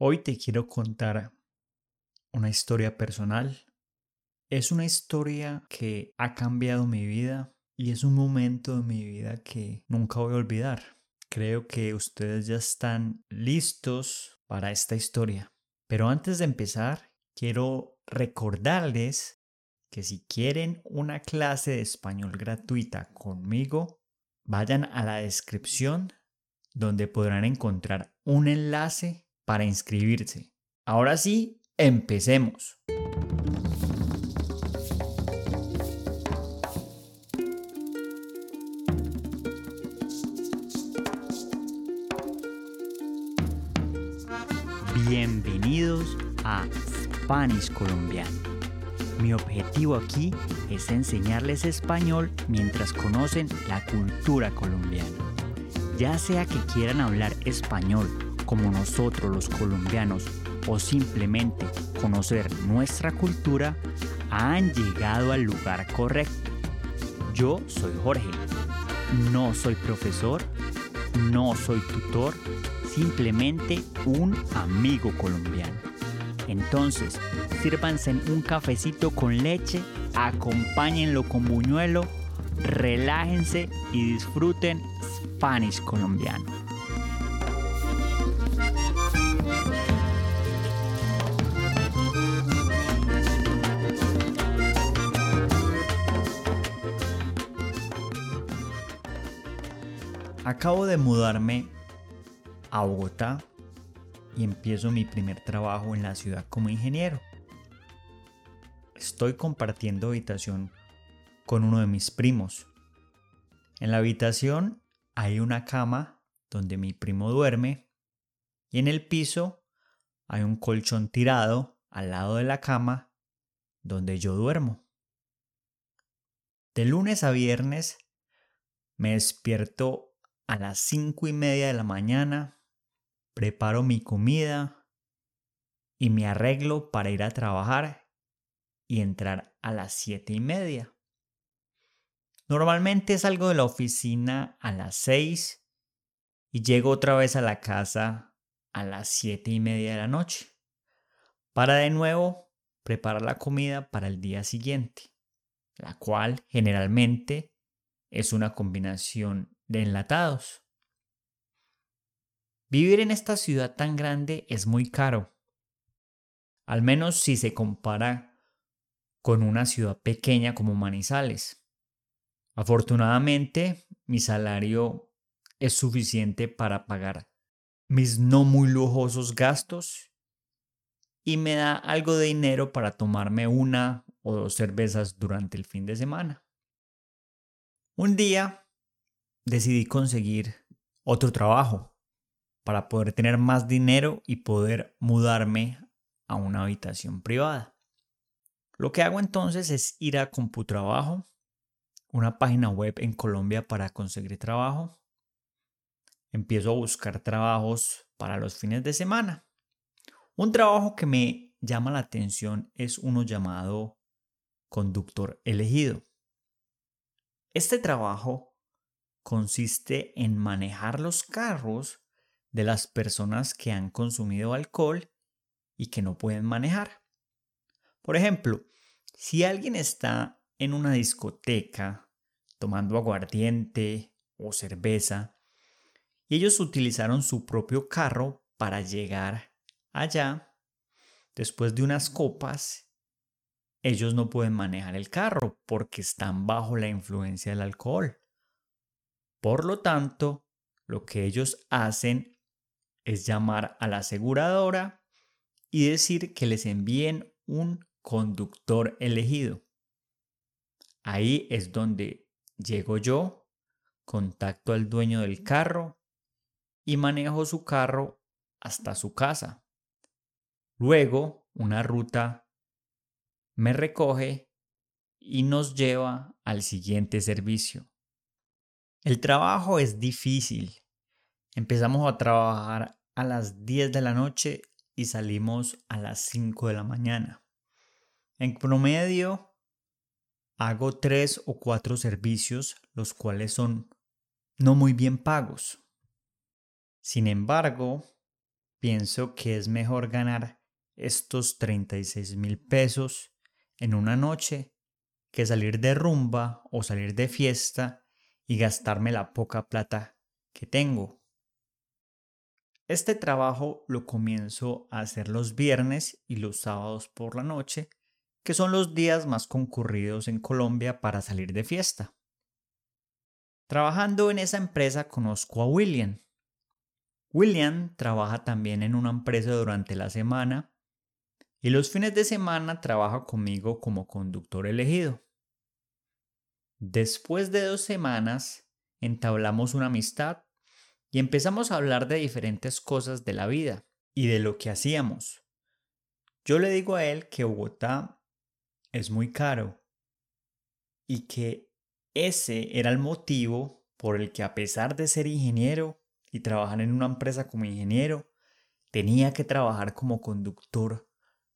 Hoy te quiero contar una historia personal. Es una historia que ha cambiado mi vida y es un momento de mi vida que nunca voy a olvidar. Creo que ustedes ya están listos para esta historia. Pero antes de empezar, quiero recordarles que si quieren una clase de español gratuita conmigo, vayan a la descripción donde podrán encontrar un enlace para inscribirse. Ahora sí, empecemos. Bienvenidos a Spanish Colombiano. Mi objetivo aquí es enseñarles español mientras conocen la cultura colombiana. Ya sea que quieran hablar español como nosotros los colombianos o simplemente conocer nuestra cultura, han llegado al lugar correcto. Yo soy Jorge. No soy profesor, no soy tutor, simplemente un amigo colombiano. Entonces, sírvanse un cafecito con leche, acompáñenlo con buñuelo, relájense y disfruten Spanish colombiano. Acabo de mudarme a Bogotá y empiezo mi primer trabajo en la ciudad como ingeniero. Estoy compartiendo habitación con uno de mis primos. En la habitación hay una cama donde mi primo duerme y en el piso hay un colchón tirado al lado de la cama donde yo duermo. De lunes a viernes me despierto a las cinco y media de la mañana preparo mi comida y me arreglo para ir a trabajar y entrar a las siete y media. Normalmente salgo de la oficina a las seis y llego otra vez a la casa a las siete y media de la noche para de nuevo preparar la comida para el día siguiente, la cual generalmente es una combinación de enlatados. Vivir en esta ciudad tan grande es muy caro, al menos si se compara con una ciudad pequeña como Manizales. Afortunadamente, mi salario es suficiente para pagar mis no muy lujosos gastos y me da algo de dinero para tomarme una o dos cervezas durante el fin de semana. Un día decidí conseguir otro trabajo para poder tener más dinero y poder mudarme a una habitación privada. Lo que hago entonces es ir a Computrabajo, una página web en Colombia para conseguir trabajo. Empiezo a buscar trabajos para los fines de semana. Un trabajo que me llama la atención es uno llamado conductor elegido. Este trabajo consiste en manejar los carros de las personas que han consumido alcohol y que no pueden manejar. Por ejemplo, si alguien está en una discoteca tomando aguardiente o cerveza y ellos utilizaron su propio carro para llegar allá, después de unas copas, ellos no pueden manejar el carro porque están bajo la influencia del alcohol. Por lo tanto, lo que ellos hacen es llamar a la aseguradora y decir que les envíen un conductor elegido. Ahí es donde llego yo, contacto al dueño del carro y manejo su carro hasta su casa. Luego, una ruta me recoge y nos lleva al siguiente servicio. El trabajo es difícil. Empezamos a trabajar a las 10 de la noche y salimos a las 5 de la mañana. En promedio, hago tres o cuatro servicios, los cuales son no muy bien pagos. Sin embargo, pienso que es mejor ganar estos 36 mil pesos en una noche que salir de rumba o salir de fiesta y gastarme la poca plata que tengo. Este trabajo lo comienzo a hacer los viernes y los sábados por la noche, que son los días más concurridos en Colombia para salir de fiesta. Trabajando en esa empresa conozco a William. William trabaja también en una empresa durante la semana y los fines de semana trabaja conmigo como conductor elegido. Después de dos semanas entablamos una amistad y empezamos a hablar de diferentes cosas de la vida y de lo que hacíamos. Yo le digo a él que Bogotá es muy caro y que ese era el motivo por el que a pesar de ser ingeniero y trabajar en una empresa como ingeniero, tenía que trabajar como conductor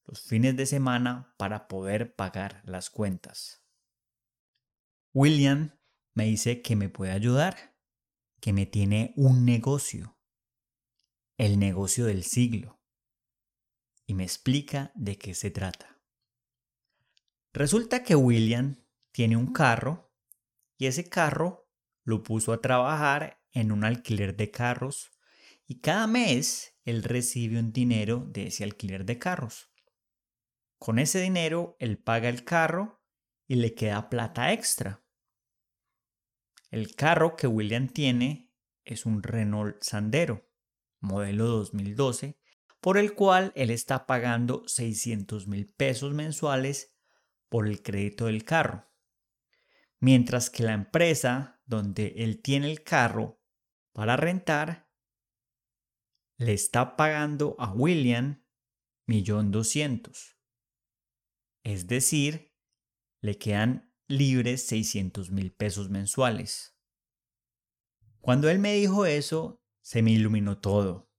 los fines de semana para poder pagar las cuentas. William me dice que me puede ayudar, que me tiene un negocio, el negocio del siglo, y me explica de qué se trata. Resulta que William tiene un carro y ese carro lo puso a trabajar en un alquiler de carros y cada mes él recibe un dinero de ese alquiler de carros. Con ese dinero él paga el carro y le queda plata extra. El carro que William tiene es un Renault Sandero, modelo 2012, por el cual él está pagando 600 mil pesos mensuales por el crédito del carro mientras que la empresa donde él tiene el carro para rentar le está pagando a William millón doscientos. Es decir, le quedan libres 600 mil pesos mensuales. Cuando él me dijo eso, se me iluminó todo.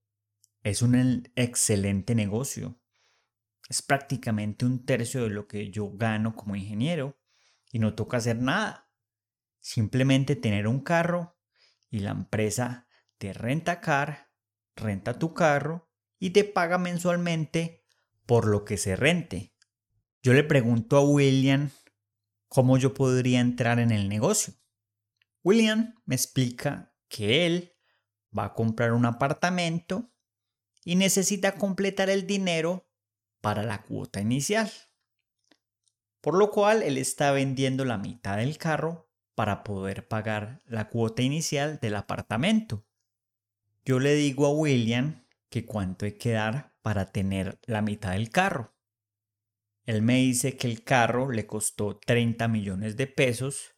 Es un excelente negocio. Es prácticamente un tercio de lo que yo gano como ingeniero y no toca hacer nada. Simplemente tener un carro y la empresa te renta car, renta tu carro y te paga mensualmente por lo que se rente. Yo le pregunto a William cómo yo podría entrar en el negocio. William me explica que él va a comprar un apartamento y necesita completar el dinero para la cuota inicial por lo cual él está vendiendo la mitad del carro para poder pagar la cuota inicial del apartamento. Yo le digo a William que cuánto hay que dar para tener la mitad del carro. Él me dice que el carro le costó 30 millones de pesos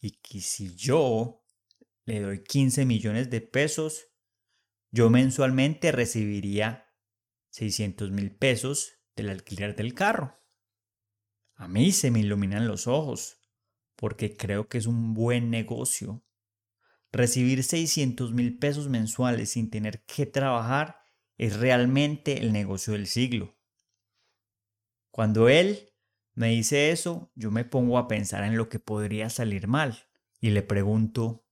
y que si yo le doy 15 millones de pesos, yo mensualmente recibiría 600 mil pesos del alquiler del carro. A mí se me iluminan los ojos, porque creo que es un buen negocio. Recibir 600 mil pesos mensuales sin tener que trabajar es realmente el negocio del siglo. Cuando él me dice eso, yo me pongo a pensar en lo que podría salir mal y le pregunto,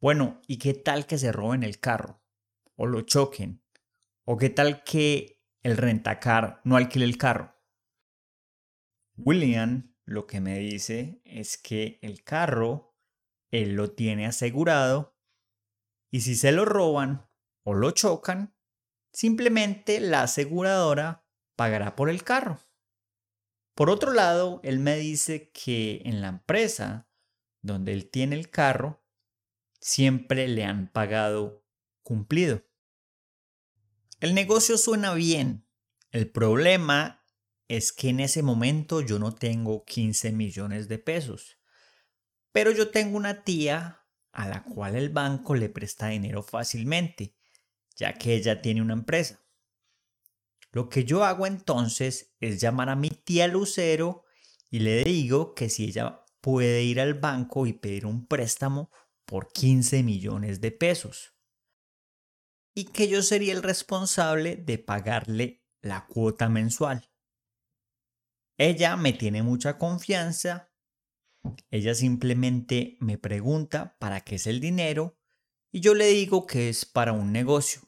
bueno, ¿y qué tal que se roben el carro? ¿O lo choquen? ¿O qué tal que el rentacar no alquile el carro? William lo que me dice es que el carro él lo tiene asegurado y si se lo roban o lo chocan, simplemente la aseguradora pagará por el carro. Por otro lado, él me dice que en la empresa donde él tiene el carro, siempre le han pagado cumplido. El negocio suena bien. El problema es que en ese momento yo no tengo 15 millones de pesos, pero yo tengo una tía a la cual el banco le presta dinero fácilmente, ya que ella tiene una empresa. Lo que yo hago entonces es llamar a mi tía Lucero y le digo que si ella puede ir al banco y pedir un préstamo por 15 millones de pesos. Y que yo sería el responsable de pagarle la cuota mensual. Ella me tiene mucha confianza. Ella simplemente me pregunta para qué es el dinero y yo le digo que es para un negocio.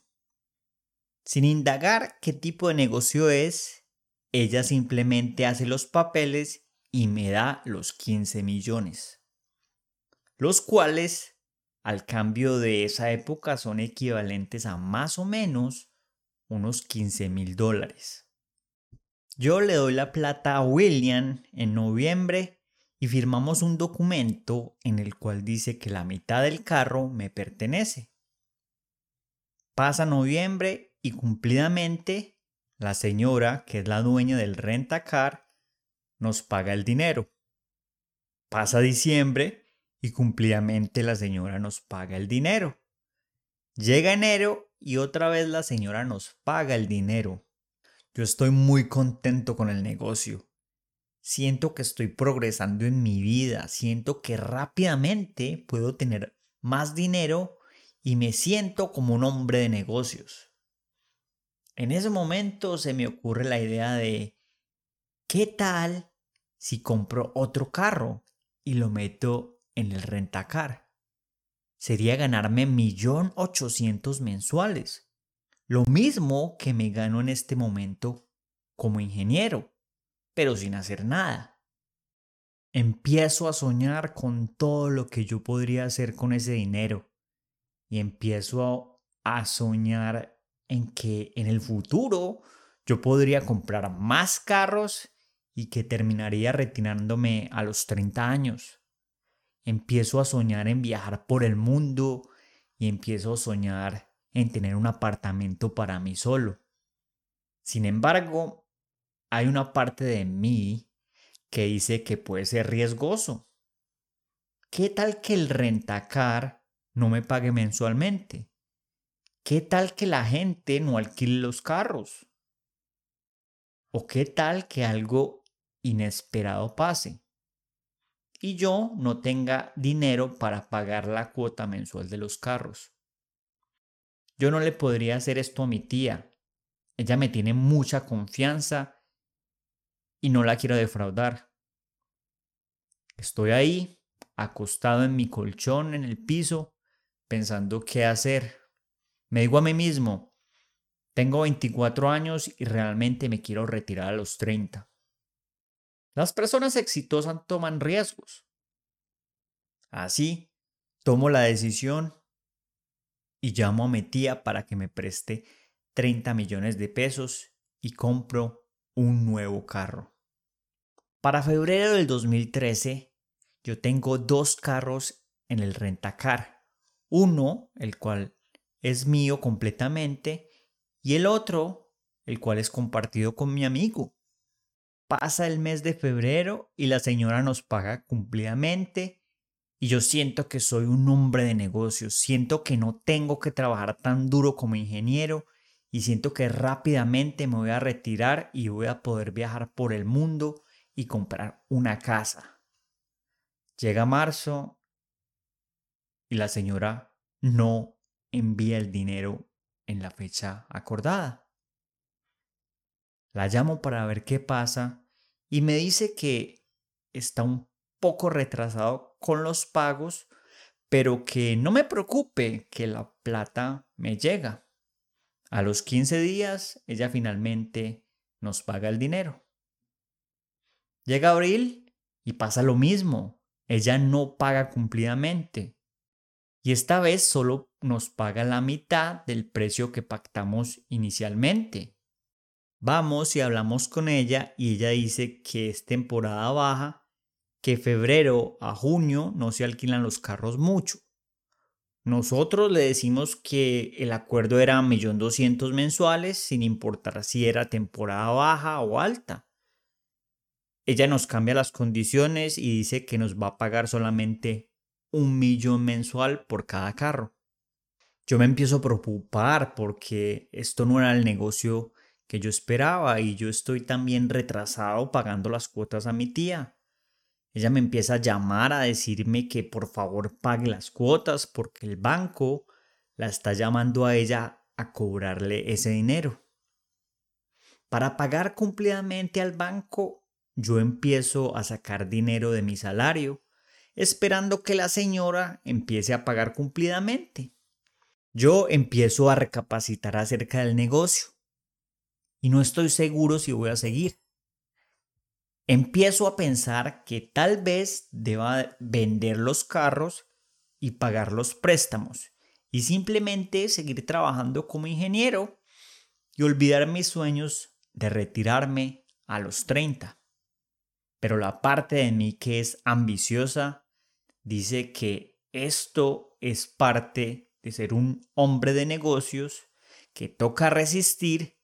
Sin indagar qué tipo de negocio es, ella simplemente hace los papeles y me da los 15 millones, los cuales al cambio de esa época son equivalentes a más o menos unos 15 mil dólares. Yo le doy la plata a William en noviembre y firmamos un documento en el cual dice que la mitad del carro me pertenece. Pasa noviembre y cumplidamente la señora, que es la dueña del rentacar, nos paga el dinero. Pasa diciembre y cumplidamente la señora nos paga el dinero. Llega enero y otra vez la señora nos paga el dinero. Yo estoy muy contento con el negocio. Siento que estoy progresando en mi vida, siento que rápidamente puedo tener más dinero y me siento como un hombre de negocios. En ese momento se me ocurre la idea de, ¿qué tal si compro otro carro y lo meto en el rentacar? Sería ganarme millón ochocientos mensuales. Lo mismo que me gano en este momento como ingeniero, pero sin hacer nada. Empiezo a soñar con todo lo que yo podría hacer con ese dinero y empiezo a, soñar en que en el futuro yo podría comprar más carros y que terminaría retirándome a los 30 años. Empiezo a soñar en viajar por el mundo y empiezo a soñar en tener un apartamento para mí solo. Sin embargo, hay una parte de mí que dice que puede ser riesgoso. ¿Qué tal que el rentacar no me pague mensualmente? ¿Qué tal que la gente no alquile los carros? ¿O qué tal que algo inesperado pase? Y yo no tenga dinero para pagar la cuota mensual de los carros. Yo no le podría hacer esto a mi tía. Ella me tiene mucha confianza y no la quiero defraudar. Estoy ahí, acostado en mi colchón en el piso, pensando qué hacer. Me digo a mí mismo, tengo 24 años y realmente me quiero retirar a los 30. Las personas exitosas toman riesgos. Así, tomo la decisión y llamo a mi tía para que me preste 30 millones de pesos y compro un nuevo carro. Para febrero del 2013, yo tengo dos carros en el rentacar. Uno, el cual es mío completamente, y el otro, el cual es compartido con mi amigo. Pasa el mes de febrero y la señora nos paga cumplidamente y yo siento que soy un hombre de negocios, siento que no tengo que trabajar tan duro como ingeniero y siento que rápidamente me voy a retirar y voy a poder viajar por el mundo y comprar una casa. Llega marzo y la señora no envía el dinero en la fecha acordada. La llamo para ver qué pasa y me dice que está un poco retrasado con los pagos, pero que no me preocupe que la plata me llega. A los 15 días, ella finalmente nos paga el dinero. Llega abril y pasa lo mismo. Ella no paga cumplidamente. Y esta vez solo nos paga la mitad del precio que pactamos inicialmente. Vamos y hablamos con ella y ella dice que es temporada baja, que febrero a junio no se alquilan los carros mucho nosotros le decimos que el acuerdo era 1.200.000 mensuales sin importar si era temporada baja o alta. Ella nos cambia las condiciones y dice que nos va a pagar solamente un millón mensual por cada carro. Yo me empiezo a preocupar porque esto no era el negocio que yo esperaba y yo estoy también retrasado pagando las cuotas a mi tía. Ella me empieza a llamar a decirme que por favor pague las cuotas porque el banco la está llamando a ella a cobrarle ese dinero. Para pagar cumplidamente al banco, yo empiezo a sacar dinero de mi salario, esperando que la señora empiece a pagar cumplidamente. Yo empiezo a recapacitar acerca del negocio y no estoy seguro si voy a seguir. Empiezo a pensar que tal vez deba vender los carros y pagar los préstamos y simplemente seguir trabajando como ingeniero y olvidar mis sueños de retirarme a los 30. Pero la parte de mí que es ambiciosa dice que esto es parte de ser un hombre de negocios que toca resistir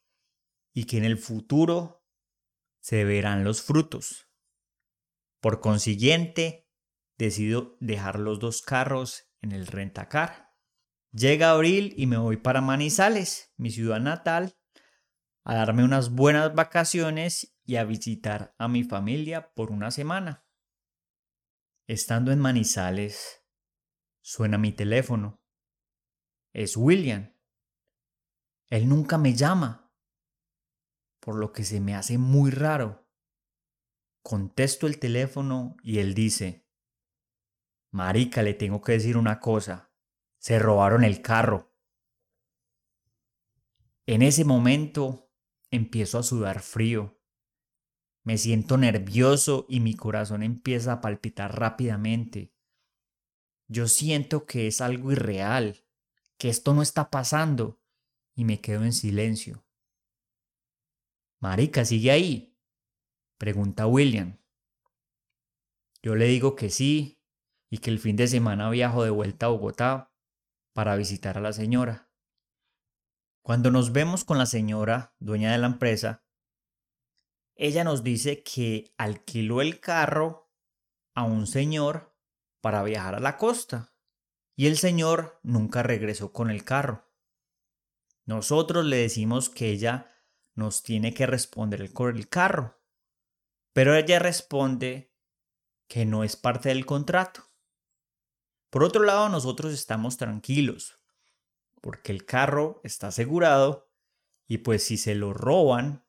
y que en el futuro se verán los frutos. Por consiguiente, decido dejar los dos carros en el rentacar. Llega abril y me voy para Manizales, mi ciudad natal, a darme unas buenas vacaciones y a visitar a mi familia por una semana. Estando en Manizales, suena mi teléfono. Es William. Él nunca me llama, por lo que se me hace muy raro. Contesto el teléfono y él dice, Marica, le tengo que decir una cosa. Se robaron el carro. En ese momento empiezo a sudar frío. Me siento nervioso y mi corazón empieza a palpitar rápidamente. Yo siento que es algo irreal, que esto no está pasando, y me quedo en silencio. Marica, ¿sigue ahí? Pregunta William. Yo le digo que sí y que el fin de semana viajo de vuelta a Bogotá para visitar a la señora. Cuando nos vemos con la señora, dueña de la empresa, ella nos dice que alquiló el carro a un señor para viajar a la costa y el señor nunca regresó con el carro. Nosotros le decimos que ella nos tiene que responder con el carro, pero ella responde que no es parte del contrato. Por otro lado, nosotros estamos tranquilos, porque el carro está asegurado y pues si se lo roban,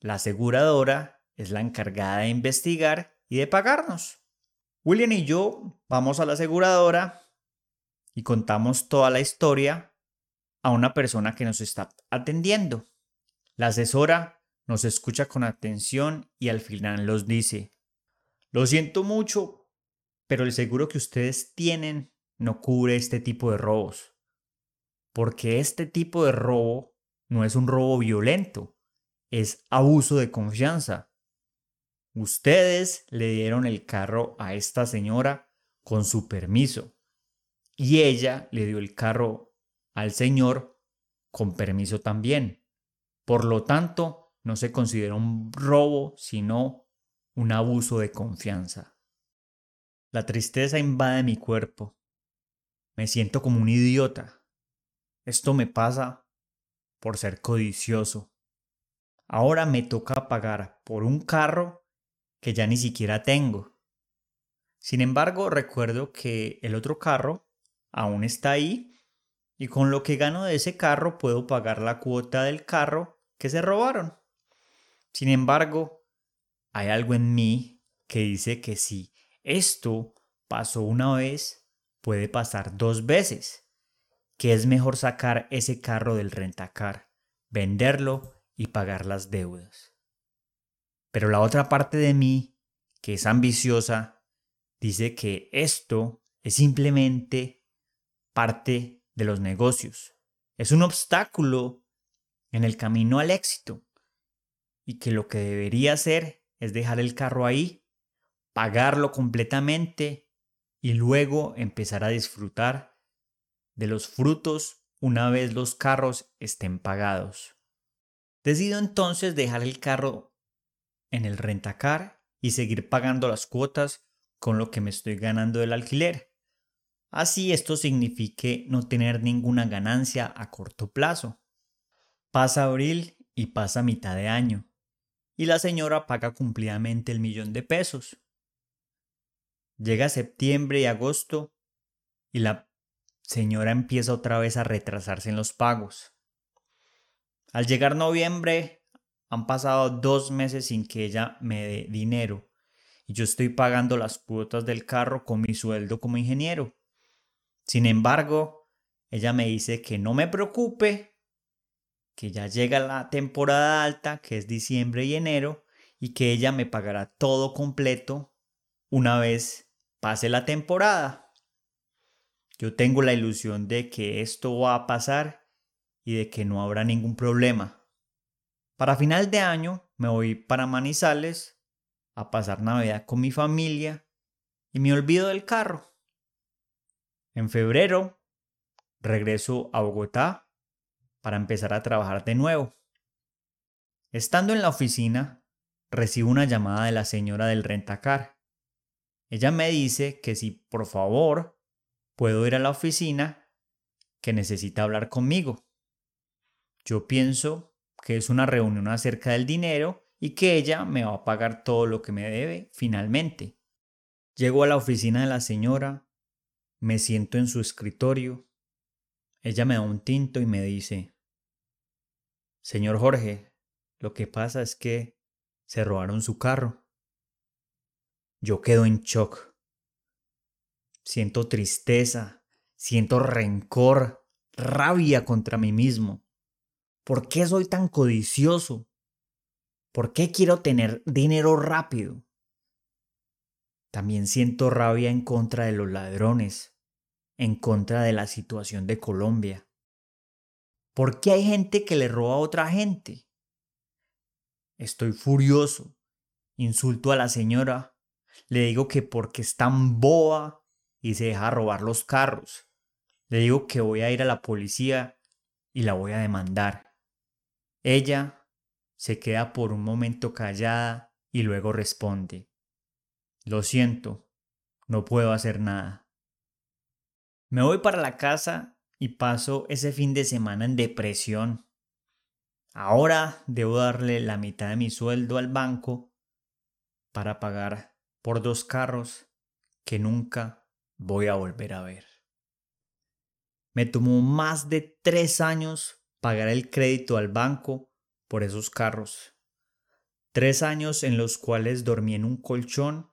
la aseguradora es la encargada de investigar y de pagarnos. William y yo vamos a la aseguradora y contamos toda la historia a una persona que nos está atendiendo. La asesora nos escucha con atención y al final nos dice, lo siento mucho, pero el seguro que ustedes tienen no cubre este tipo de robos. Porque este tipo de robo no es un robo violento, es abuso de confianza. Ustedes le dieron el carro a esta señora con su permiso y ella le dio el carro al señor con permiso también. Por lo tanto, no se considera un robo, sino un abuso de confianza. La tristeza invade mi cuerpo. Me siento como un idiota. Esto me pasa por ser codicioso. Ahora me toca pagar por un carro que ya ni siquiera tengo. Sin embargo, recuerdo que el otro carro aún está ahí y con lo que gano de ese carro puedo pagar la cuota del carro que se robaron. Sin embargo, hay algo en mí que dice que sí esto pasó una vez, puede pasar dos veces, que es mejor sacar ese carro del rentacar, venderlo y pagar las deudas. Pero la otra parte de mí, que es ambiciosa, dice que esto es simplemente parte de los negocios. Es un obstáculo en el camino al éxito y que lo que debería hacer es dejar el carro ahí pagarlo completamente y luego empezar a disfrutar de los frutos una vez los carros estén pagados. Decido entonces dejar el carro en el rentacar y seguir pagando las cuotas con lo que me estoy ganando del alquiler. Así esto signifique no tener ninguna ganancia a corto plazo. Pasa abril y pasa mitad de año, y la señora paga cumplidamente el millón de pesos. Llega septiembre y agosto y la señora empieza otra vez a retrasarse en los pagos. Al llegar noviembre han pasado dos meses sin que ella me dé dinero y yo estoy pagando las cuotas del carro con mi sueldo como ingeniero. Sin embargo, ella me dice que no me preocupe, que ya llega la temporada alta, que es diciembre y enero, y que ella me pagará todo completo una vez pase la temporada. Yo tengo la ilusión de que esto va a pasar y de que no habrá ningún problema. Para final de año me voy para Manizales a pasar Navidad con mi familia y me olvido del carro. En febrero regreso a Bogotá para empezar a trabajar de nuevo. Estando en la oficina, recibo una llamada de la señora del rentacar. Ella me dice que si por favor puedo ir a la oficina, que necesita hablar conmigo. Yo pienso que es una reunión acerca del dinero y que ella me va a pagar todo lo que me debe finalmente. Llego a la oficina de la señora, me siento en su escritorio, ella me da un tinto y me dice, Señor Jorge, lo que pasa es que se robaron su carro. Yo quedo en shock. Siento tristeza, siento rencor, rabia contra mí mismo. ¿Por qué soy tan codicioso? ¿Por qué quiero tener dinero rápido? También siento rabia en contra de los ladrones, en contra de la situación de Colombia. ¿Por qué hay gente que le roba a otra gente? Estoy furioso. Insulto a la señora. Le digo que porque es tan boa y se deja robar los carros. Le digo que voy a ir a la policía y la voy a demandar. Ella se queda por un momento callada y luego responde, Lo siento, no puedo hacer nada. Me voy para la casa y paso ese fin de semana en depresión. Ahora debo darle la mitad de mi sueldo al banco para pagar por dos carros que nunca voy a volver a ver. Me tomó más de tres años pagar el crédito al banco por esos carros. Tres años en los cuales dormí en un colchón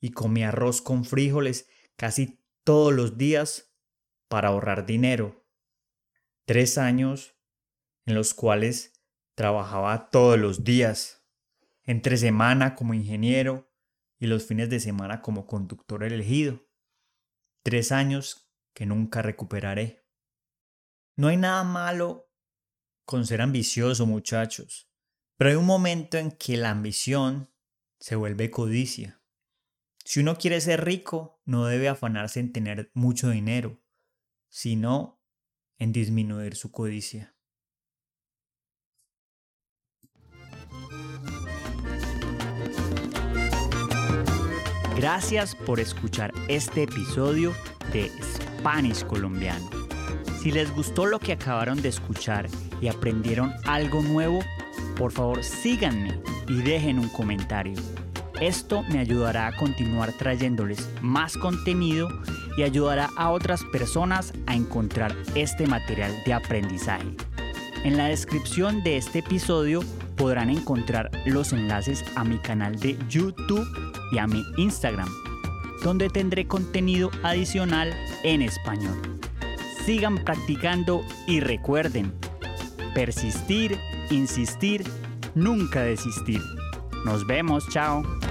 y comí arroz con frijoles casi todos los días para ahorrar dinero. Tres años en los cuales trabajaba todos los días, entre semana como ingeniero y los fines de semana como conductor elegido. Tres años que nunca recuperaré. No hay nada malo con ser ambicioso, muchachos. Pero hay un momento en que la ambición se vuelve codicia. Si uno quiere ser rico, no debe afanarse en tener mucho dinero, sino en disminuir su codicia. Gracias por escuchar este episodio de Spanish Colombiano. Si les gustó lo que acabaron de escuchar y aprendieron algo nuevo, por favor síganme y dejen un comentario. Esto me ayudará a continuar trayéndoles más contenido y ayudará a otras personas a encontrar este material de aprendizaje. En la descripción de este episodio podrán encontrar los enlaces a mi canal de YouTube y a mi Instagram, donde tendré contenido adicional en español. Sigan practicando y recuerden, persistir, insistir, nunca desistir. Nos vemos, chao.